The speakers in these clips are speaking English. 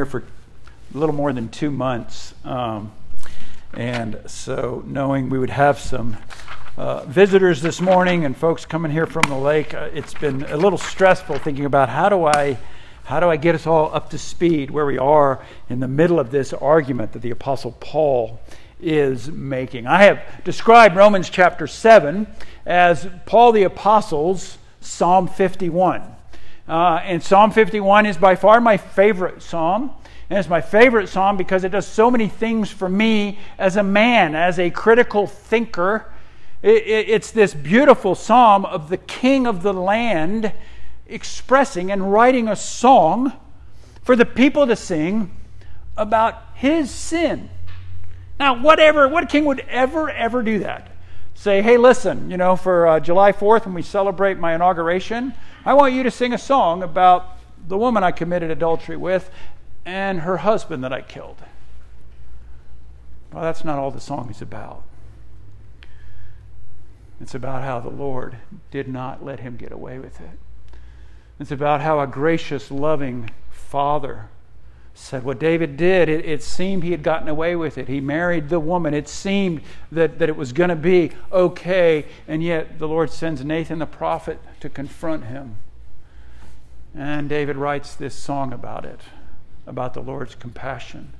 here for a little more than two months. Um, and so, knowing we would have some uh, visitors this morning and folks coming here from the lake, uh, it's been a little stressful thinking about how do I. How do I get us all up to speed where we are in the middle of this argument that the Apostle Paul is making? I have described Romans chapter 7 as Paul the Apostle's Psalm 51. Uh, and Psalm 51 is by far my favorite psalm. And it's my favorite psalm because it does so many things for me as a man, as a critical thinker. It, it, it's this beautiful psalm of the king of the land expressing and writing a song for the people to sing about his sin. Now, whatever, what king would ever, ever do that? Say, hey, listen, you know, for uh, July 4th when we celebrate my inauguration, I want you to sing a song about the woman I committed adultery with and her husband that I killed. Well, that's not all the song is about. It's about how the Lord did not let him get away with it. It's about how a gracious, loving father said what David did, it, it, seemed he had gotten away with it. He married the woman. It seemed that, that it was going to be okay, and yet the Lord sends Nathan the prophet to confront him. And David writes this song about it, about the Lord's compassion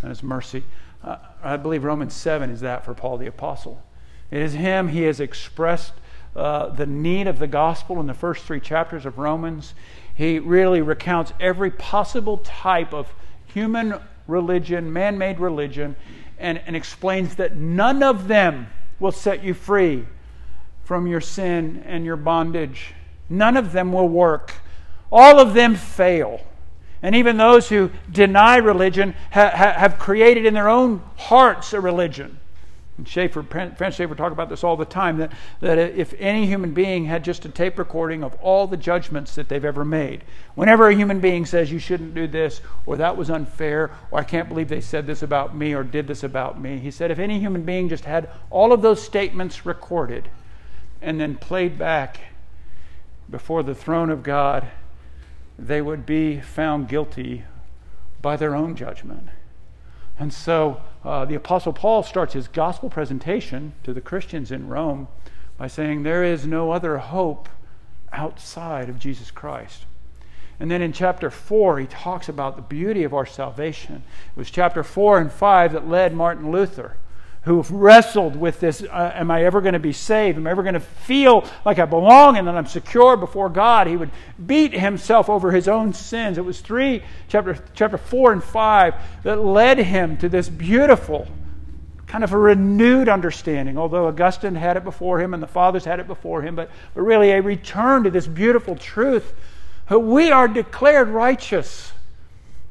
and his mercy. Uh, I believe Romans 7 is that for Paul the Apostle. It is him, he has expressed uh, the need of the gospel in the first three chapters of Romans. He really recounts every possible type of human religion, man made religion, and, and explains that none of them will set you free from your sin and your bondage. None of them will work. All of them fail. And even those who deny religion ha- ha- have created in their own hearts a religion. And Schaeffer, Francis Schaeffer talk about this all the time that, that if any human being had just a tape recording of all the judgments that they've ever made, whenever a human being says you shouldn't do this, or that was unfair, or I can't believe they said this about me or did this about me, he said if any human being just had all of those statements recorded and then played back before the throne of God, they would be found guilty by their own judgment. And so uh, the Apostle Paul starts his gospel presentation to the Christians in Rome by saying, There is no other hope outside of Jesus Christ. And then in chapter 4, he talks about the beauty of our salvation. It was chapter 4 and 5 that led Martin Luther who wrestled with this uh, Am I ever going to be saved? Am I ever going to feel like I belong and that I'm secure before God? He would beat himself over his own sins. It was 3, chapter, chapter 4 and 5, that led him to this beautiful, kind of a renewed understanding, although Augustine had it before him and the fathers had it before him, but, but really a return to this beautiful truth that we are declared righteous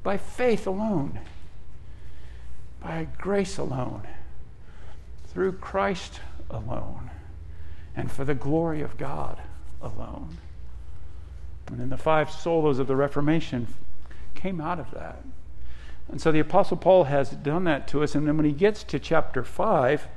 by faith alone, by grace alone through Christ alone and for the glory of God alone. And then the five solas of the Reformation came out of that. And so the Apostle Paul has done that to us. And then when he gets to chapter 5,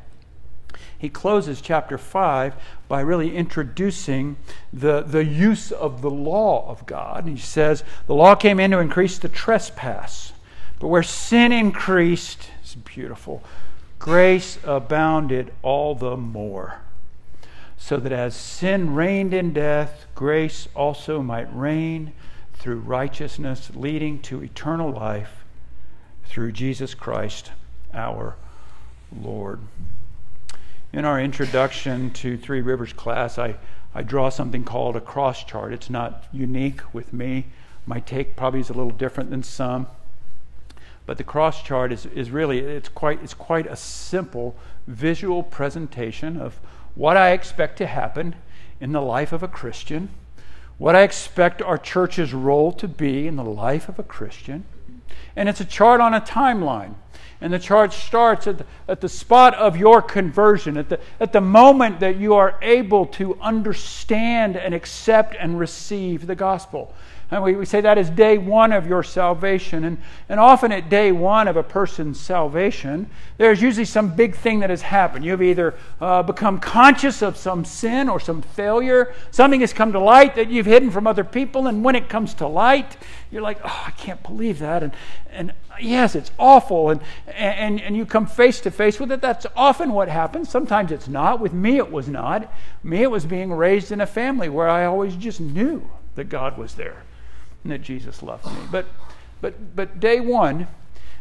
he closes chapter 5 by really introducing the, the use of the law of God. And he says, The law came in to increase the trespass. But where sin increased, it's beautiful, grace abounded all the more, so that as sin reigned in death, grace also might reign through righteousness, leading to eternal life through Jesus Christ our Lord. In our introduction to Three Rivers class, I, I draw something called a cross chart. It's not unique with me. My take probably is a little different than some. But the cross chart is, is really it's quite it's quite a simple visual presentation of what I expect to happen in the life of a Christian, what I expect our church's role to be in the life of a Christian. And it's a chart on a timeline. And the chart starts at the, at the spot of your conversion, at the, at the moment that you are able to understand and accept and receive the gospel. And we, we say that is day one of your salvation. And, and often at day one of a person's salvation, there's usually some big thing that has happened. You've either uh, become conscious of some sin or some failure. Something has come to light that you've hidden from other people. And when it comes to light, you're like, oh, I can't believe that. And, and yes, it's awful. And, and, and you come face to face with it. That's often what happens. Sometimes it's not. With me, it was not. Me, it was being raised in a family where I always just knew that God was there and that Jesus loved me. But, but, but day one,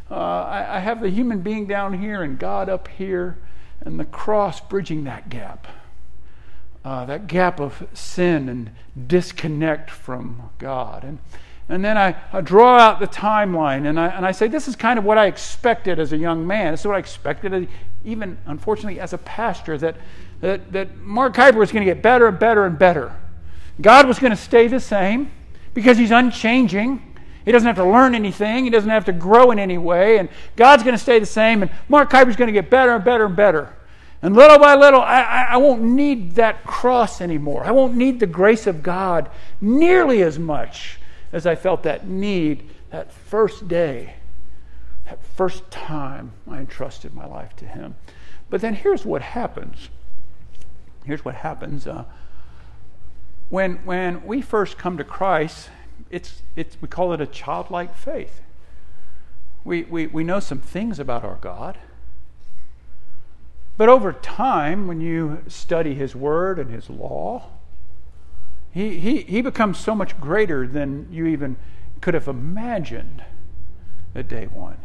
uh, I, I have the human being down here and God up here, and the cross bridging that gap. Uh, that gap of sin and disconnect from God. And, and then I, I, draw out the timeline and I, and I say, this is kind of what I expected as a young man. This is what I expected, even unfortunately as a pastor, that, that, that Mark Kuiper was going to get better and better and better. God was going to stay the same because he's unchanging. He doesn't have to learn anything. He doesn't have to grow in any way. And God's going to stay the same. And Mark Kuiper's going to get better and better and better. And little by little, I, I, I, won't need that cross anymore. I won't need the grace of God nearly as much as I felt that need that first day, that first time I entrusted my life to Him. But then here's what happens. Here's what happens. Uh, when, when we first come to Christ, it's, it's, we call it a childlike faith. We, we, we know some things about our God. But over time, when you study His Word and His law, he, he, he becomes so much greater than you even could have imagined at day one.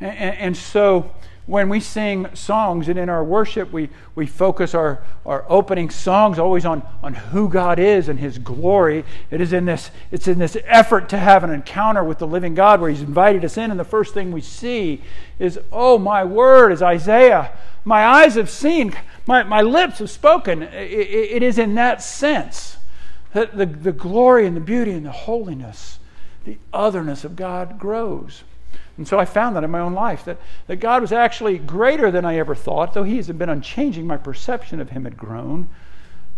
And, and, and so when we sing songs and in our worship we, we focus our, our opening songs always on, on who god is and his glory. It is in this it's in this effort to have an encounter with the living god where he's invited us in and the first thing we see is oh my word is isaiah. My eyes have seen my, my lips have spoken. It, it, is in that sense that the, the glory and the beauty and the holiness the otherness of god grows and so I found that in my own life, that, that God was actually greater than I ever thought, though He has been unchanging, my perception of Him had grown.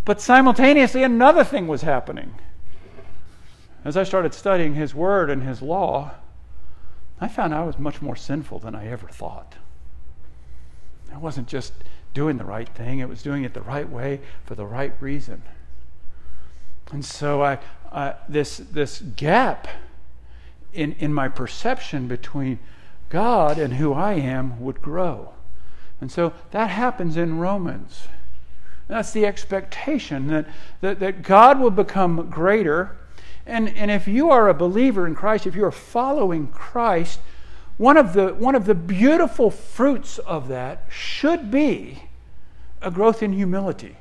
But simultaneously, another thing was happening. As I started studying His Word and His law, I found I was much more sinful than I ever thought. I wasn't just doing the right thing, it was doing it the right way for the right reason. And so I, uh, this, this gap in, in my perception between God and who I am would grow. And so that happens in Romans. That's the expectation that, that, that God will become greater. And, and if you are a believer in Christ, if you are following Christ, one of, the, one of the beautiful fruits of that should be a growth in humility.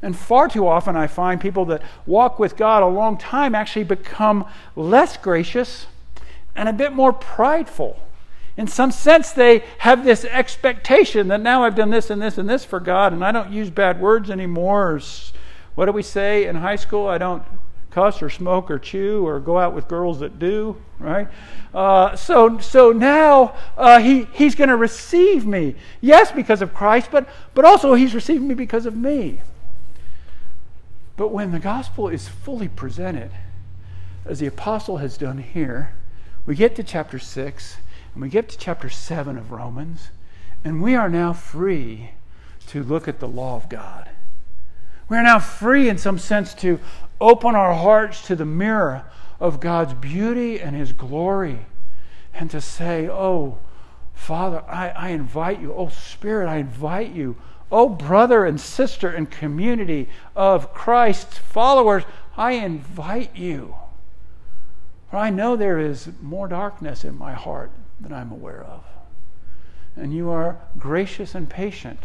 And far too often, I find people that walk with God a long time actually become less gracious and a bit more prideful. In some sense, they have this expectation that now I've done this and this and this for God, and I don't use bad words anymore. What do we say in high school? I don't cuss or smoke or chew or go out with girls that do, right? Uh, so, so now uh, he, he's going to receive me. Yes, because of Christ, but, but also he's receiving me because of me. But when the gospel is fully presented, as the apostle has done here, we get to chapter 6 and we get to chapter 7 of Romans, and we are now free to look at the law of God. We are now free, in some sense, to open our hearts to the mirror of God's beauty and His glory and to say, Oh, Father, I, I invite you. Oh, Spirit, I invite you Oh, brother and sister and community of Christ's followers, I invite you. For I know there is more darkness in my heart than I'm aware of. And you are gracious and patient,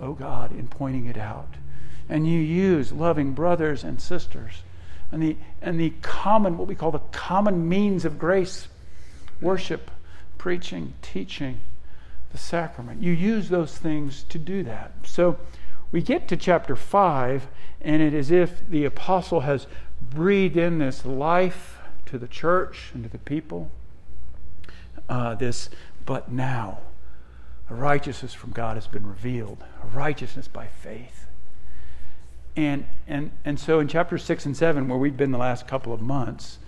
O oh God, in pointing it out. And you use loving brothers and sisters and the, and the common, what we call the common means of grace worship, preaching, teaching the sacrament. You use those things to do that. So we get to chapter 5, and it is if the apostle has breathed in this life to the church and to the people. Uh, this, but now, a righteousness from God has been revealed, a righteousness by faith. and, and, and so in chapter 6 and 7, where we've been the last couple of months,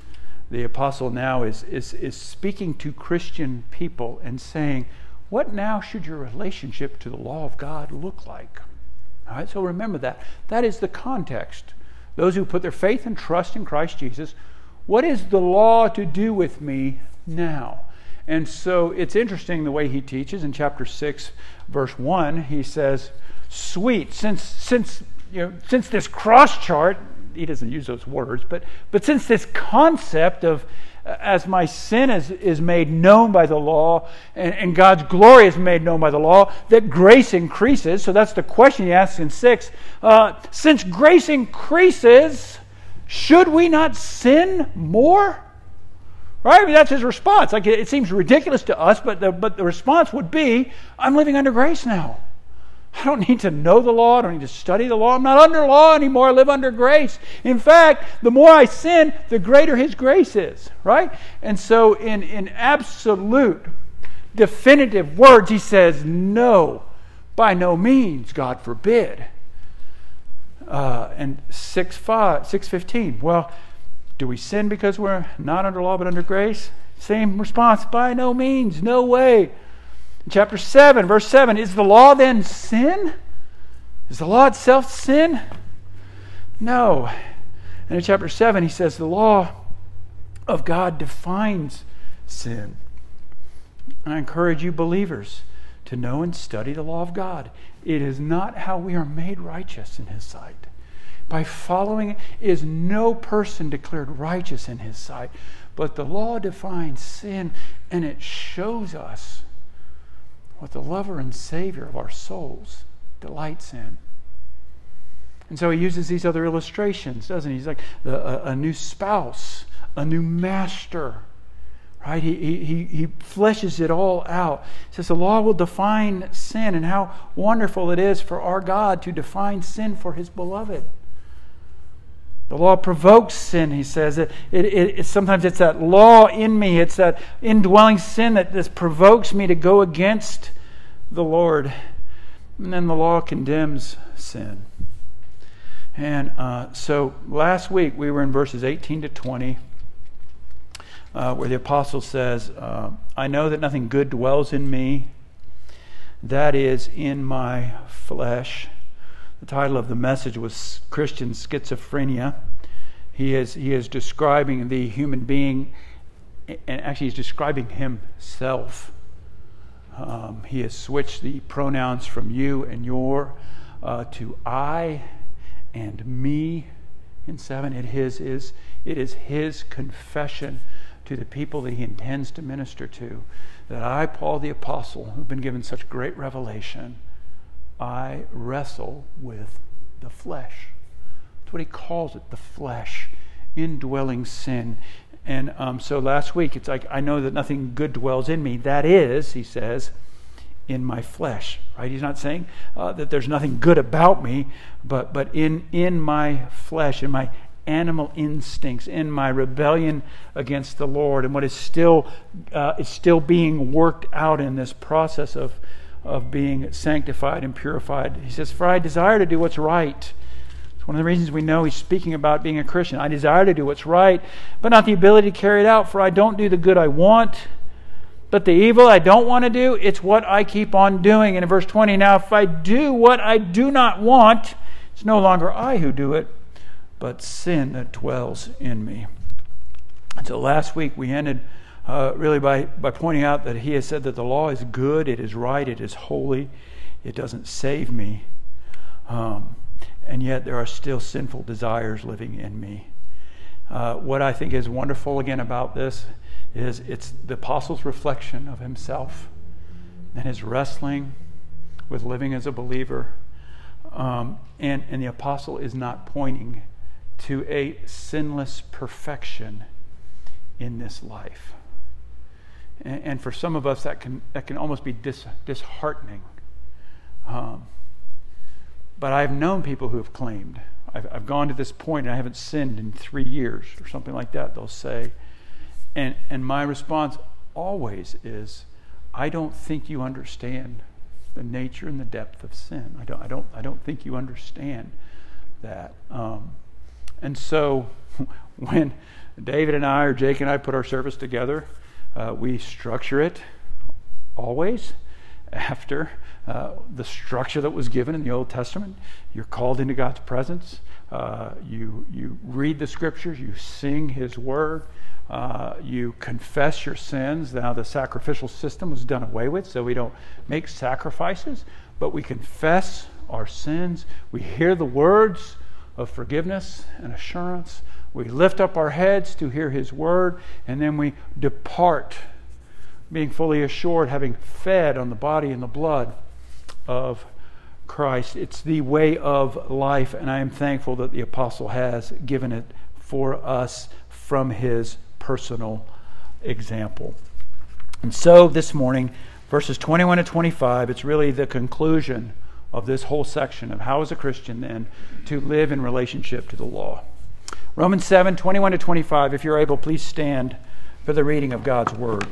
the apostle now is, is, is speaking to Christian people and saying, What now should your relationship to the law of God look like? All right, so remember that. That is the context. Those who put their faith and trust in Christ Jesus, what is the law to do with me now? And so it's interesting the way he teaches in chapter 6, verse 1. He says, Sweet, since, since, you know, since this cross chart, he doesn't use those words, but, but since this concept of as my sin is, is made known by the law and, and, God's glory is made known by the law, that grace increases. So that's the question he asks in 6. Uh, since grace increases, should we not sin more? Right? I mean, that's his response. Like it, it seems ridiculous to us, but the, but the response would be I'm living under grace now. I don't need to know the law. I don't need to study the law. I'm not under law anymore. I live under grace. In fact, the more I sin, the greater His grace is, right? And so, in, in absolute, definitive words, He says, No, by no means, God forbid. Uh, and 6, 5, 615, well, do we sin because we're not under law but under grace? Same response, by no means, no way chapter 7, verse 7 Is the law then sin? Is the law itself sin? No. And in chapter 7, he says the law of God defines sin. I encourage you, believers, to know and study the law of God. It is not how we are made righteous in His sight. By following it is no person declared righteous in His sight. But the law defines sin and it shows us what the lover and Savior of our souls delights in. And so he uses these other illustrations, doesn't he? He's like a, a new spouse, a new master, right? He, he, he fleshes it all out. He says the law will define sin and how wonderful it is for our God to define sin for his beloved. The law provokes sin, he says. It, it, it, sometimes it's that law in me, it's that indwelling sin that this provokes me to go against the Lord. And then the law condemns sin. And uh, so last week we were in verses 18 to 20, uh, where the apostle says, uh, I know that nothing good dwells in me, that is, in my flesh. The title of the message was Christian Schizophrenia. He is, he is describing the human being, and actually, he's describing himself. Um, he has switched the pronouns from you and your uh, to I and me in 7. It is, is, it is his confession to the people that he intends to minister to that I, Paul the Apostle, who've been given such great revelation, I wrestle with the flesh. That's what he calls it, the flesh, indwelling sin. And um, so last week, it's like, I know that nothing good dwells in me. That is, he says, in my flesh. Right? He's not saying uh, that there's nothing good about me, but, but in, in my flesh, in my animal instincts, in my rebellion against the Lord, and what is still, uh, is still being worked out in this process of of being sanctified and purified. He says, For I desire to do what's right. It's one of the reasons we know he's speaking about being a Christian. I desire to do what's right, but not the ability to carry it out, for I don't do the good I want. But the evil I don't want to do, it's what I keep on doing. And in verse 20, now if I do what I do not want, it's no longer I who do it, but sin that dwells in me. And so last week we ended uh, really by, by pointing out that he has said that the law is good, it is right, it is holy, it doesn't save me. Um, and yet there are still sinful desires living in me. Uh, what I think is wonderful again about this is it's the apostle's reflection of himself and his wrestling with living as a believer. Um, and, and the apostle is not pointing to a sinless perfection in this life. And, and for some of us, that can, that can almost be dis, disheartening. Um, but I've known people who have claimed, I've, I've gone to this point and I haven't sinned in three years or something like that, they'll say. And, and my response always is, I don't think you understand the nature and the depth of sin. I don't, I don't, I don't think you understand that. Um, and so when David and I, or Jake and I, put our service together, uh, we structure it always after uh, the structure that was given in the Old Testament. You're called into God's presence. Uh, you, you read the scriptures, you sing His word, uh, you confess your sins. Now, the sacrificial system was done away with, so we don't make sacrifices, but we confess our sins. We hear the words of forgiveness and assurance. We lift up our heads to hear His word, and then we depart, being fully assured, having fed on the body and the blood of Christ. It's the way of life, and I am thankful that the apostle has given it for us from his personal example. And so this morning, verses 21 to 25, it's really the conclusion of this whole section of how, as a Christian, then, to live in relationship to the law. Romans 7 21 to 25. If you're able, please stand for the reading of God's word.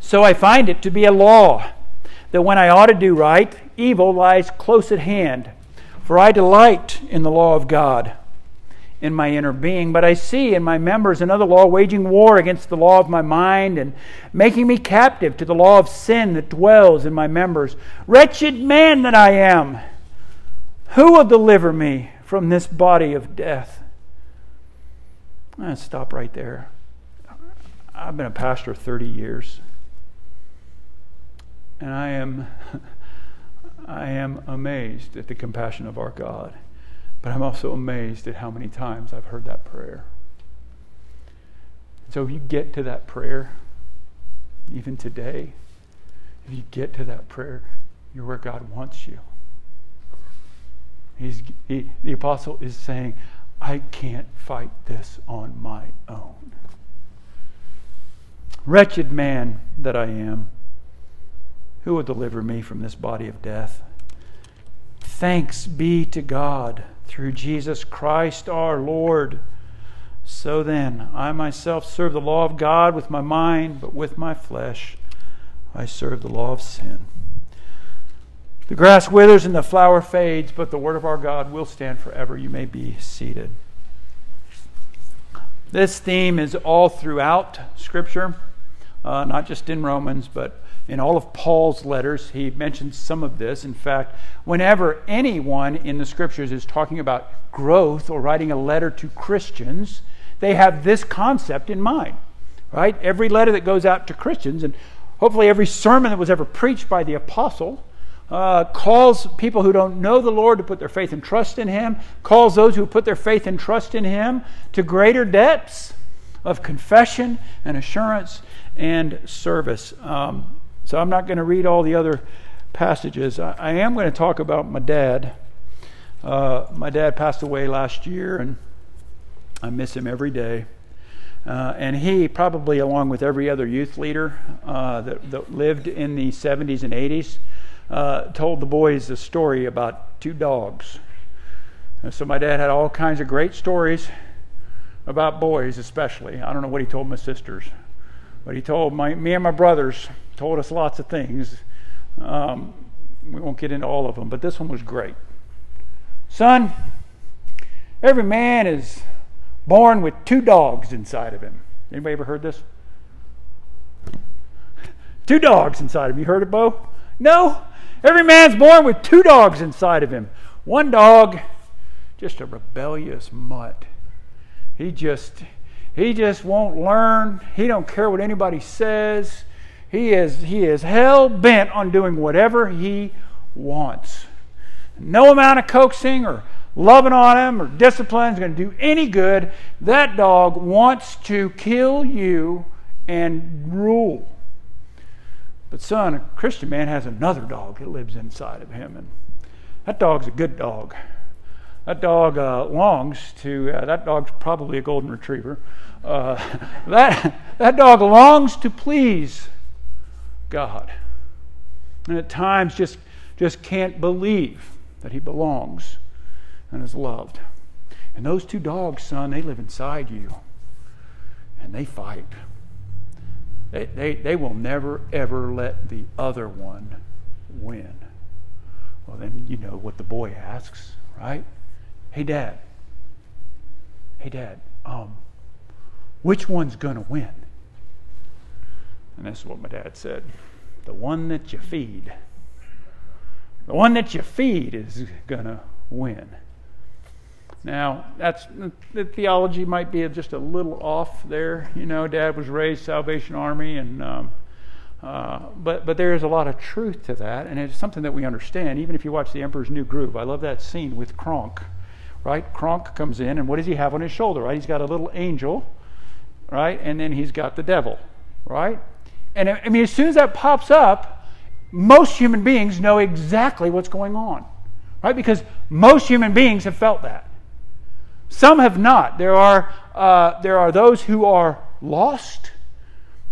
So I find it to be a law that when I ought to do right, evil lies close at hand. For I delight in the law of God in my inner being, but I see in my members another law waging war against the law of my mind and making me captive to the law of sin that dwells in my members. Wretched man that I am! Who will deliver me from this body of death? I'm stop right there. I've been a pastor 30 years. And I am, I am amazed at the compassion of our God. But I'm also amazed at how many times I've heard that prayer. So if you get to that prayer, even today, if you get to that prayer, you're where God wants you. He's, he, the apostle is saying, I can't fight this on my own. Wretched man that I am. Who will deliver me from this body of death? Thanks be to God through Jesus Christ our Lord. So then, I myself serve the law of God with my mind, but with my flesh I serve the law of sin. The grass withers and the flower fades, but the word of our God will stand forever. You may be seated. This theme is all throughout Scripture, uh, not just in Romans, but in all of Paul's letters, he mentions some of this. In fact, whenever anyone in the scriptures is talking about growth or writing a letter to Christians, they have this concept in mind, right? Every letter that goes out to Christians, and hopefully every sermon that was ever preached by the apostle, uh, calls people who don't know the Lord to put their faith and trust in Him, calls those who put their faith and trust in Him to greater depths of confession and assurance and service. Um, so I'm not going to read all the other passages. I, I am going to talk about my dad. Uh, my dad passed away last year, and I miss him every day. Uh, and he, probably along with every other youth leader uh, that, that, lived in the 70s and 80s, uh, told the boys a story about two dogs. And so my dad had all kinds of great stories about boys, especially. I don't know what he told my sisters, but he told my, me and my brothers told us lots of things. Um, we won't get into all of them, but this one was great. Son, every man is born with two dogs inside of him. Anybody ever heard this? Two dogs inside of him. You heard it, Bo? No. Every man's born with two dogs inside of him. One dog, just a rebellious mutt. He just he just won't learn. He don't care what anybody says. He is, he is hell bent on doing whatever he wants. No amount of coaxing or loving on him or discipline is going to do any good. That dog wants to kill you and rule. But, son, a Christian man has another dog that lives inside of him, and that dog's a good dog. That dog uh, longs to, uh, that dog's probably a golden retriever. Uh, that, that dog longs to please God. And at times just, just can't believe that he belongs and is loved. And those two dogs, son, they live inside you. And they fight. They, they, they will never, ever let the other one win. Well, then you know what the boy asks, right? Hey, Dad. Hey, Dad. Um, which one's going to win? And this is what my dad said the one that you feed. The one that you feed is going to win. Now, that's the theology might be just a little off there. You know, Dad was raised Salvation Army, and um, uh, but but there is a lot of truth to that, and it's something that we understand. Even if you watch The Emperor's New Groove, I love that scene with Kronk. Right, Kronk comes in, and what does he have on his shoulder? Right, he's got a little angel, right, and then he's got the devil, right. And I mean, as soon as that pops up, most human beings know exactly what's going on, right? Because most human beings have felt that. Some have not. There are, uh, there are those who are lost,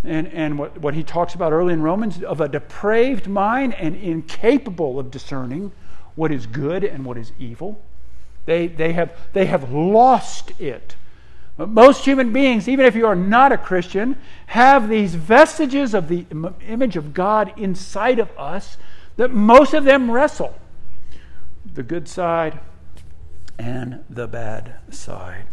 and, and what, what he talks about early in Romans of a depraved mind and incapable of discerning what is good and what is evil. They, they, have, they have lost it. But most human beings, even if you are not a Christian, have these vestiges of the image of God inside of us that most of them wrestle the good side and the bad side.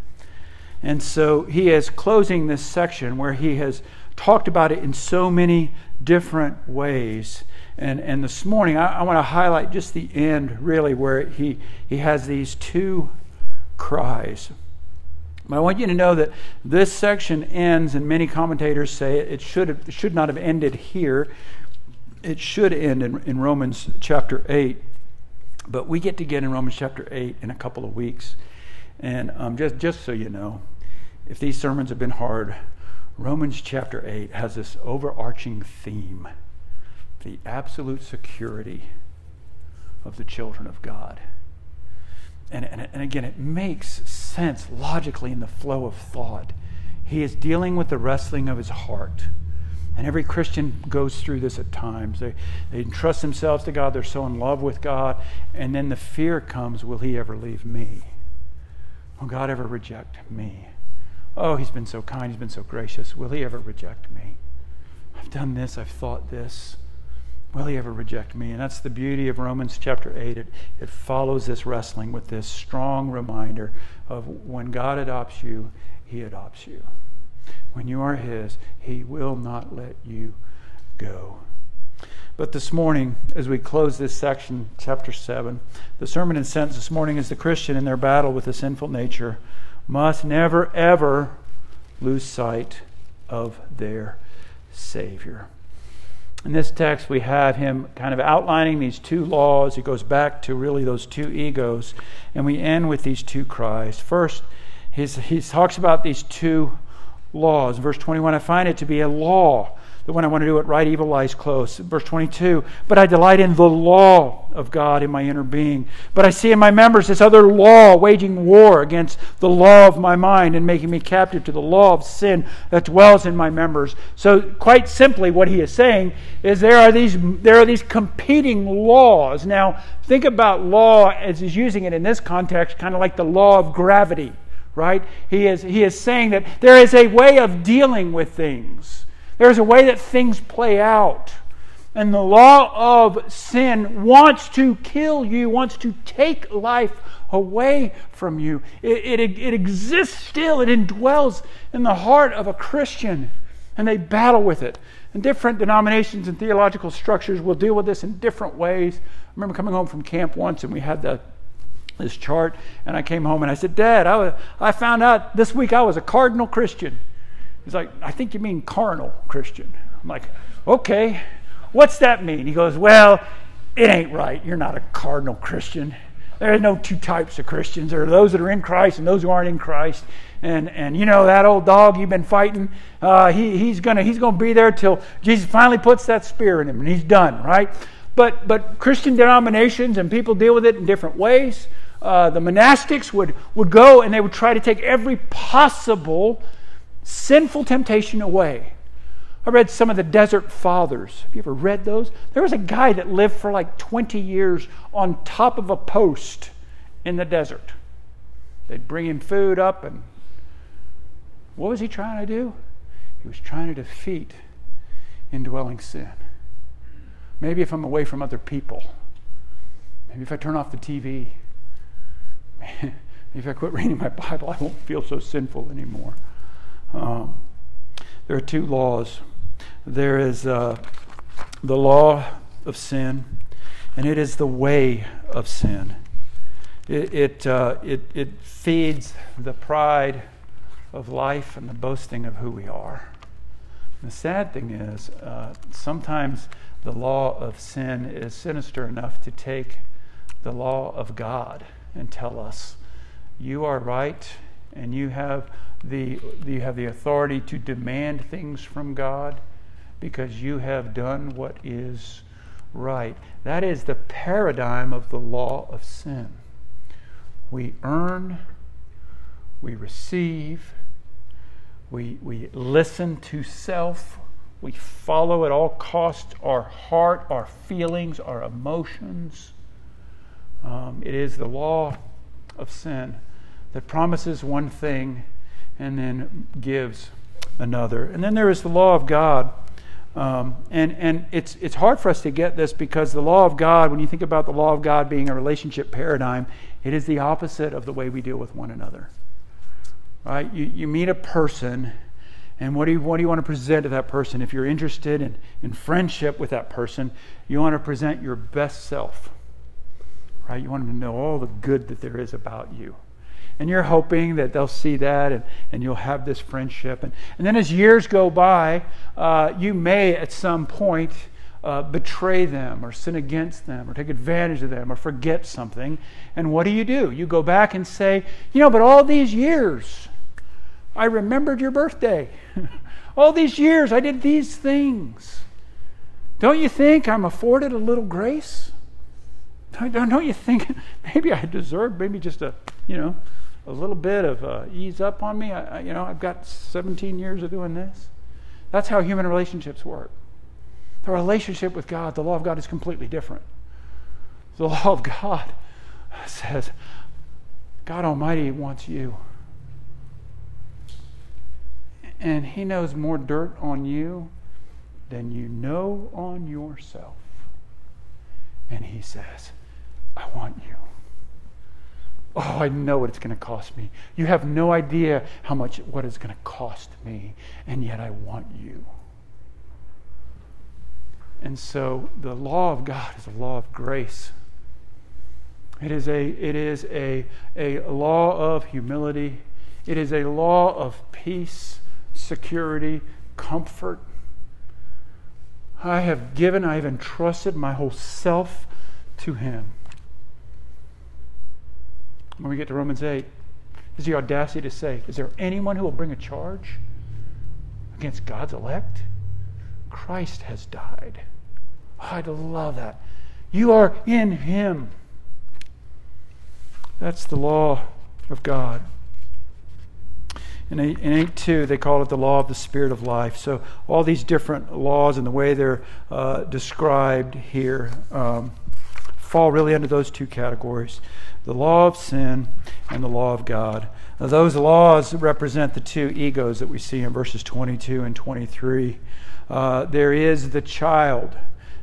And so he is closing this section where he has talked about it in so many different ways. And, and this morning, I, I want to highlight just the end, really, where he, he has these two cries. But I want you to know that this section ends, and many commentators say it should, have, should not have ended here. It should end in, in Romans chapter 8. But we get to get in Romans chapter 8 in a couple of weeks. And um, just, just so you know, if these sermons have been hard, Romans chapter 8 has this overarching theme the absolute security of the children of God. And, and, and again, it makes sense logically in the flow of thought. He is dealing with the wrestling of his heart. And every Christian goes through this at times. They, they entrust themselves to God, they're so in love with God, and then the fear comes will He ever leave me? Will God ever reject me? Oh, He's been so kind, He's been so gracious. Will He ever reject me? I've done this, I've thought this. Will He ever reject me? And that's the beauty of Romans chapter 8. It, it follows this wrestling with this strong reminder of when God adopts you, He adopts you. When you are His, He will not let you go. But this morning, as we close this section, chapter 7, the sermon and sentence this morning is the Christian in their battle with the sinful nature must never, ever lose sight of their Savior. In this text, we have him kind of outlining these two laws. He goes back to really those two egos, and we end with these two cries. First, he talks about these two laws. Verse 21 I find it to be a law that when I want to do it right, evil lies close. Verse 22 But I delight in the law of God in my inner being. But I see in my members this other law waging war against the law of my mind and making me captive to the law of sin that dwells in my members. So, quite simply, what he is saying is there are these, there are these competing laws. Now, think about law as he's using it in this context, kind of like the law of gravity right? He is, he is saying that there is a way of dealing with things, there's a way that things play out. And the law of sin wants to kill you, wants to take life away from you. It, it, it exists still, it indwells in the heart of a Christian, and they battle with it. And different denominations and theological structures will deal with this in different ways. I remember coming home from camp once, and we had the this chart, and I came home and I said, Dad, I, was, I found out this week I was a cardinal Christian. He's like, I think you mean carnal Christian. I'm like, okay, what's that mean? He goes, Well, it ain't right. You're not a cardinal Christian. There are no two types of Christians. There are those that are in Christ and those who aren't in Christ. And, and you know that old dog you've been fighting, uh, he, he's gonna he's gonna be there till Jesus finally puts that spear in him and he's done, right? But but Christian denominations and people deal with it in different ways uh, the monastics would, would go and they would try to take every possible sinful temptation away. I read some of the Desert Fathers. Have you ever read those? There was a guy that lived for like 20 years on top of a post in the desert. They'd bring him food up, and what was he trying to do? He was trying to defeat indwelling sin. Maybe if I'm away from other people, Maybe if I turn off the TV, maybe if I quit reading my Bible, I won't feel so sinful anymore. Um, there are two laws. There is uh, the law of sin, and it is the way of sin. It, it, uh, it, it feeds the pride of life and the boasting of who we are. And the sad thing is, uh, sometimes the law of sin is sinister enough to take the law of God and tell us, you are right and you have the, you have the authority to demand things from God because you have done what is right. That is the paradigm of the law of sin. We earn, we receive, we, we listen to self, we follow at all costs our heart, our feelings, our emotions. Um, it is the law of sin that promises one thing and then gives another. And then there is the law of God. Um, and and it's, it's hard for us to get this because the law of God, when you think about the law of God being a relationship paradigm, it is the opposite of the way we deal with one another. Right? You, you meet a person, and what do, you, what do you want to present to that person? If you're interested in, in friendship with that person, you want to present your best self. Right? You want them to know all the good that there is about you. And you're hoping that they'll see that and, and you'll have this friendship. And, and then as years go by, uh, you may at some point uh, betray them or sin against them or take advantage of them or forget something. And what do you do? You go back and say, you know, but all these years, I remembered your birthday. all these years, I did these things. Don't you think I'm afforded a little grace? I don't, don't you think maybe I deserve maybe just a, you know, a little bit of uh, ease up on me? I, you know, I've got 17 years of doing this. That's how human relationships work. The relationship with God, the law of God is completely different. The law of God says, God Almighty wants you. And He knows more dirt on you than you know on yourself. And He says, I want you. Oh, I know what it's going to cost me. You have no idea how much what it's going to cost me, and yet I want you. And so the law of God is a law of grace. It is a, it is a, a law of humility. It is a law of peace, security, comfort. I have given, I have entrusted my whole self to Him. When we get to Romans 8, is the audacity to say, Is there anyone who will bring a charge against God's elect? Christ has died. Oh, I'd love that. You are in Him. That's the law of God. In 8, in 8 2, they call it the law of the Spirit of life. So, all these different laws and the way they're uh, described here um, fall really under those two categories the law of sin and the law of God. Now, those laws represent the two egos that we see in verses 22 and 23. Uh, there is the child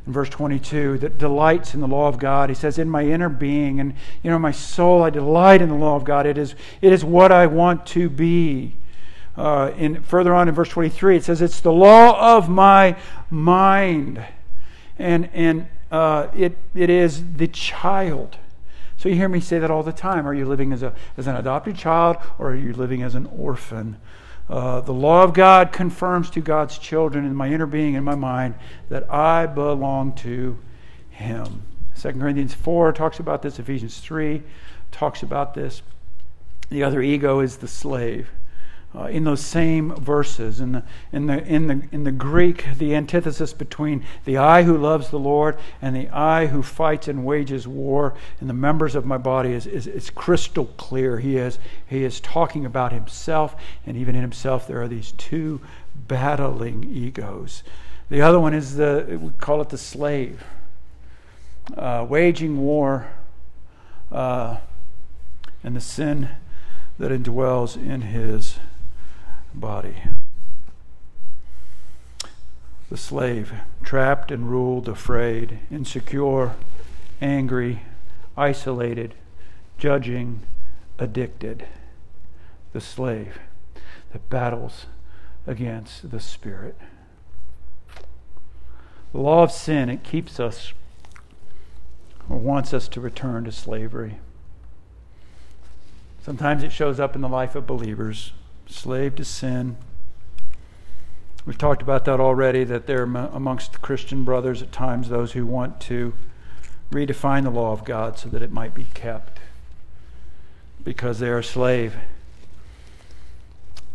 in verse 22 that delights in the law of God. He says, In my inner being and you know my soul, I delight in the law of God. It is, it is what I want to be. Uh, in further on in verse 23, it says, It's the law of my mind. And, and uh, it, it is the child. So you hear me say that all the time. Are you living as, a, as an adopted child or are you living as an orphan? Uh, the law of God confirms to God's children in my inner being, in my mind, that I belong to Him. 2 Corinthians 4 talks about this, Ephesians 3 talks about this. The other ego is the slave uh, in those same verses. In the, in, the, in, the, in the Greek, the antithesis between the I who loves the Lord and the I who fights and wages war in the members of my body is, is, is crystal clear. He is, he is talking about himself, and even in himself, there are these two battling egos. The other one is the, we call it the slave, uh, waging war uh, and the sin that indwells in his body. The slave, trapped and ruled, afraid, insecure, angry, isolated, judging, addicted. The slave that battles against the Spirit. The law of sin, it keeps us or wants us to return to slavery. Sometimes it shows up in the life of believers, slave to sin. We've talked about that already, that there are amongst the Christian brothers at times those who want to redefine the law of God so that it might be kept because they're a slave.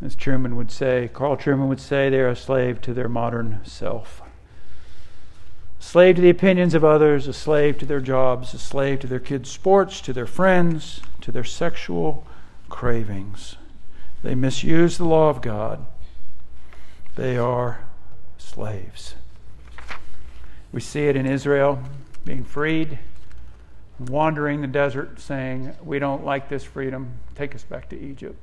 As Trueman would say, Carl Trueman would say, they're a slave to their modern self slave to the opinions of others, a slave to their jobs, a slave to their kids' sports, to their friends, to their sexual cravings. They misuse the law of God. They are slaves. We see it in Israel being freed, wandering the desert, saying, We don't like this freedom. Take us back to Egypt.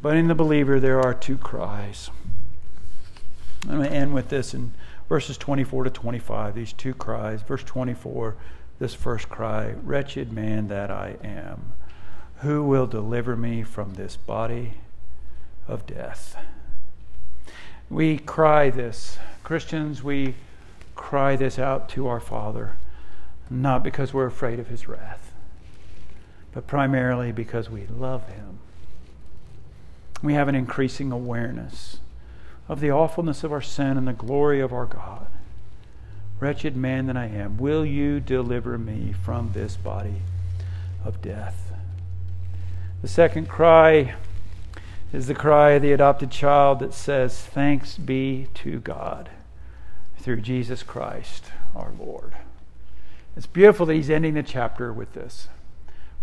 But in the believer, there are two cries. I'm going to end with this in verses 24 to 25, these two cries. Verse 24, this first cry Wretched man that I am, who will deliver me from this body of death? We cry this. Christians, we cry this out to our Father, not because we're afraid of his wrath, but primarily because we love him. We have an increasing awareness of the awfulness of our sin and the glory of our God. Wretched man that I am, will you deliver me from this body of death? The second cry is the cry of the adopted child that says, Thanks be to God through Jesus Christ our Lord. It's beautiful that he's ending the chapter with this.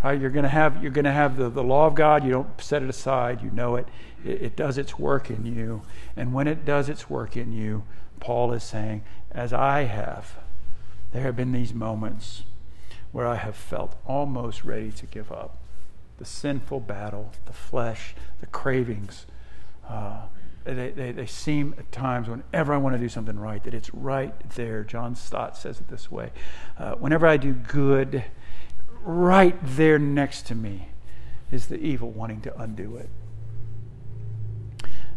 Right? You're going to have, you're to have the, the law of God. You don't set it aside. You know it. it. It does its work in you. And when it does its work in you, Paul is saying, as I have, there have been these moments where I have felt almost ready to give up. The sinful battle, the flesh, the cravings. Uh, they, they, they, seem at times, whenever I want to do something right, that it's right there. John Stott says it this way uh, Whenever I do good, right there next to me is the evil wanting to undo it.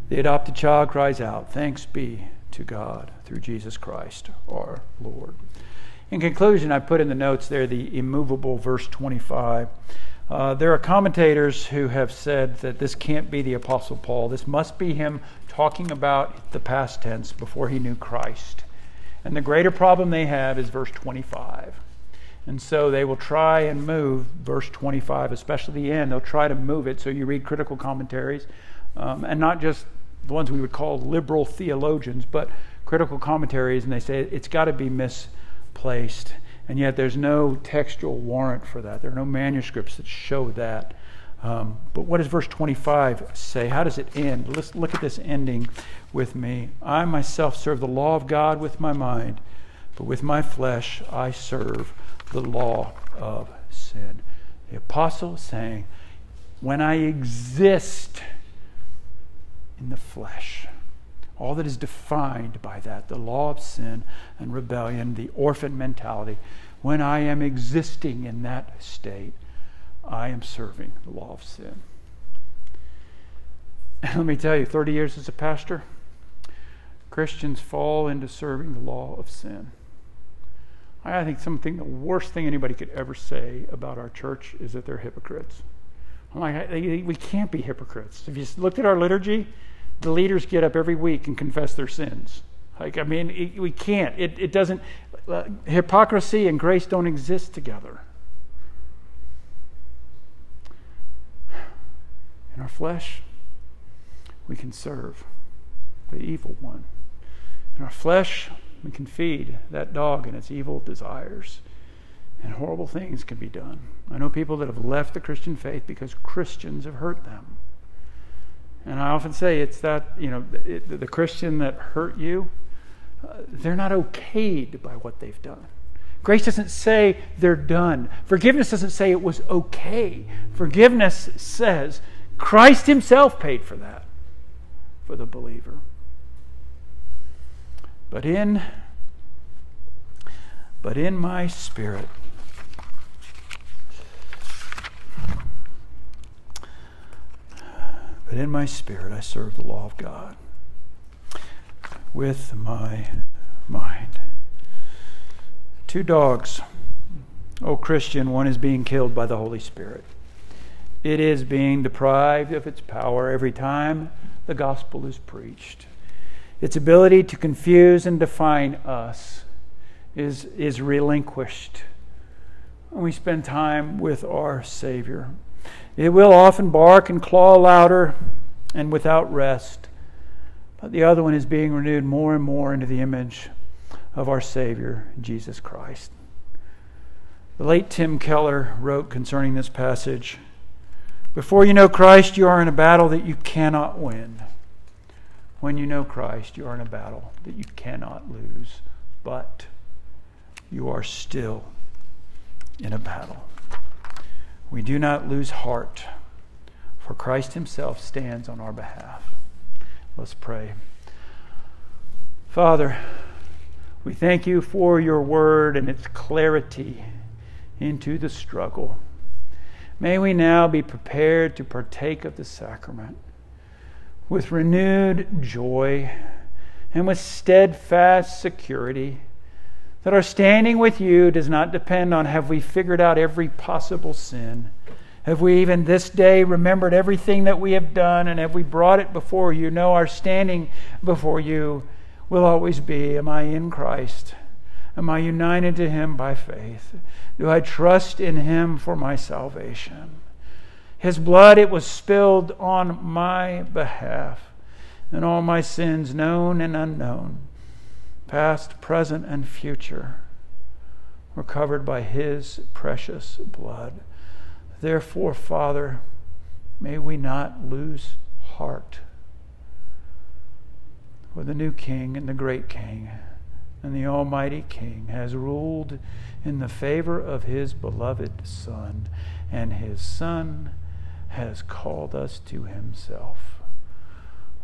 The adopted child cries out, Thanks be to God through Jesus Christ our Lord. In conclusion, I put in the notes there the immovable verse 25. Uh, there are commentators who have said that this can't be the Apostle Paul. This must be him talking about the past tense before he knew Christ. And the greater problem they have is verse 25. And so they will try and move verse 25, especially the end. They'll try to move it so you read critical commentaries, um, and not just the ones we would call liberal theologians, but critical commentaries, and they say it's got to be misplaced. And yet there's no textual warrant for that. There are no manuscripts that show that. Um, but what does verse 25 say? How does it end? Let's look at this ending with me. I myself serve the law of God with my mind, but with my flesh I serve the law of sin. The apostle is saying, when I exist in the flesh, all that is defined by that, the law of sin and rebellion, the orphan mentality, when I am existing in that state, I am serving the law of sin. And let me tell you, 30 years as a pastor, Christians fall into serving the law of sin. I think something the worst thing anybody could ever say about our church is that they're hypocrites. I'm like, we can't be hypocrites. If you looked at our liturgy, the leaders get up every week and confess their sins. Like, I mean, it, we can't. It, it doesn't. Uh, hypocrisy and grace don't exist together. In our flesh, we can serve the evil one. In our flesh, we can feed that dog and its evil desires. And horrible things can be done. I know people that have left the Christian faith because Christians have hurt them. And I often say it's that, you know, it, the Christian that hurt you, uh, they're not okayed by what they've done. Grace doesn't say they're done. Forgiveness doesn't say it was okay. Forgiveness says Christ Himself paid for that for the believer. But in but in my spirit but in my spirit I serve the law of God with my mind. Two dogs. Oh, Christian, one is being killed by the Holy Spirit. It is being deprived of its power every time the gospel is preached. Its ability to confuse and define us is, is relinquished when we spend time with our Savior. It will often bark and claw louder and without rest, but the other one is being renewed more and more into the image of our Savior, Jesus Christ. The late Tim Keller wrote concerning this passage Before you know Christ, you are in a battle that you cannot win. When you know Christ, you are in a battle that you cannot lose, but you are still in a battle. We do not lose heart, for Christ Himself stands on our behalf. Let's pray. Father, we thank you for your word and its clarity into the struggle. May we now be prepared to partake of the sacrament with renewed joy and with steadfast security that our standing with you does not depend on have we figured out every possible sin. Have we even this day remembered everything that we have done and have we brought it before you? No, our standing before you will always be Am I in Christ? Am I united to Him by faith? Do I trust in Him for my salvation? His blood, it was spilled on my behalf, and all my sins, known and unknown, past, present, and future, were covered by His precious blood. Therefore, Father, may we not lose heart for the new King and the great King and the Almighty King has ruled in the favor of his beloved Son, and his Son has called us to himself.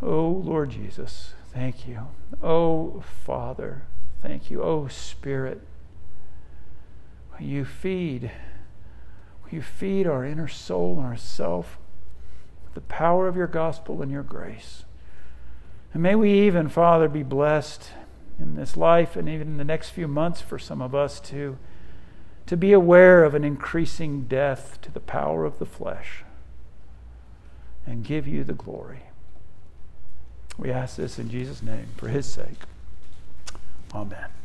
Oh, Lord Jesus, thank you. Oh, Father, thank you. Oh, Spirit, you feed, you feed our inner soul and our self with the power of your gospel and your grace. And may we even, Father, be blessed in this life and even in the next few months for some of us to, to be aware of an increasing death to the power of the flesh and give you the glory. We ask this in Jesus' name for his sake. Amen.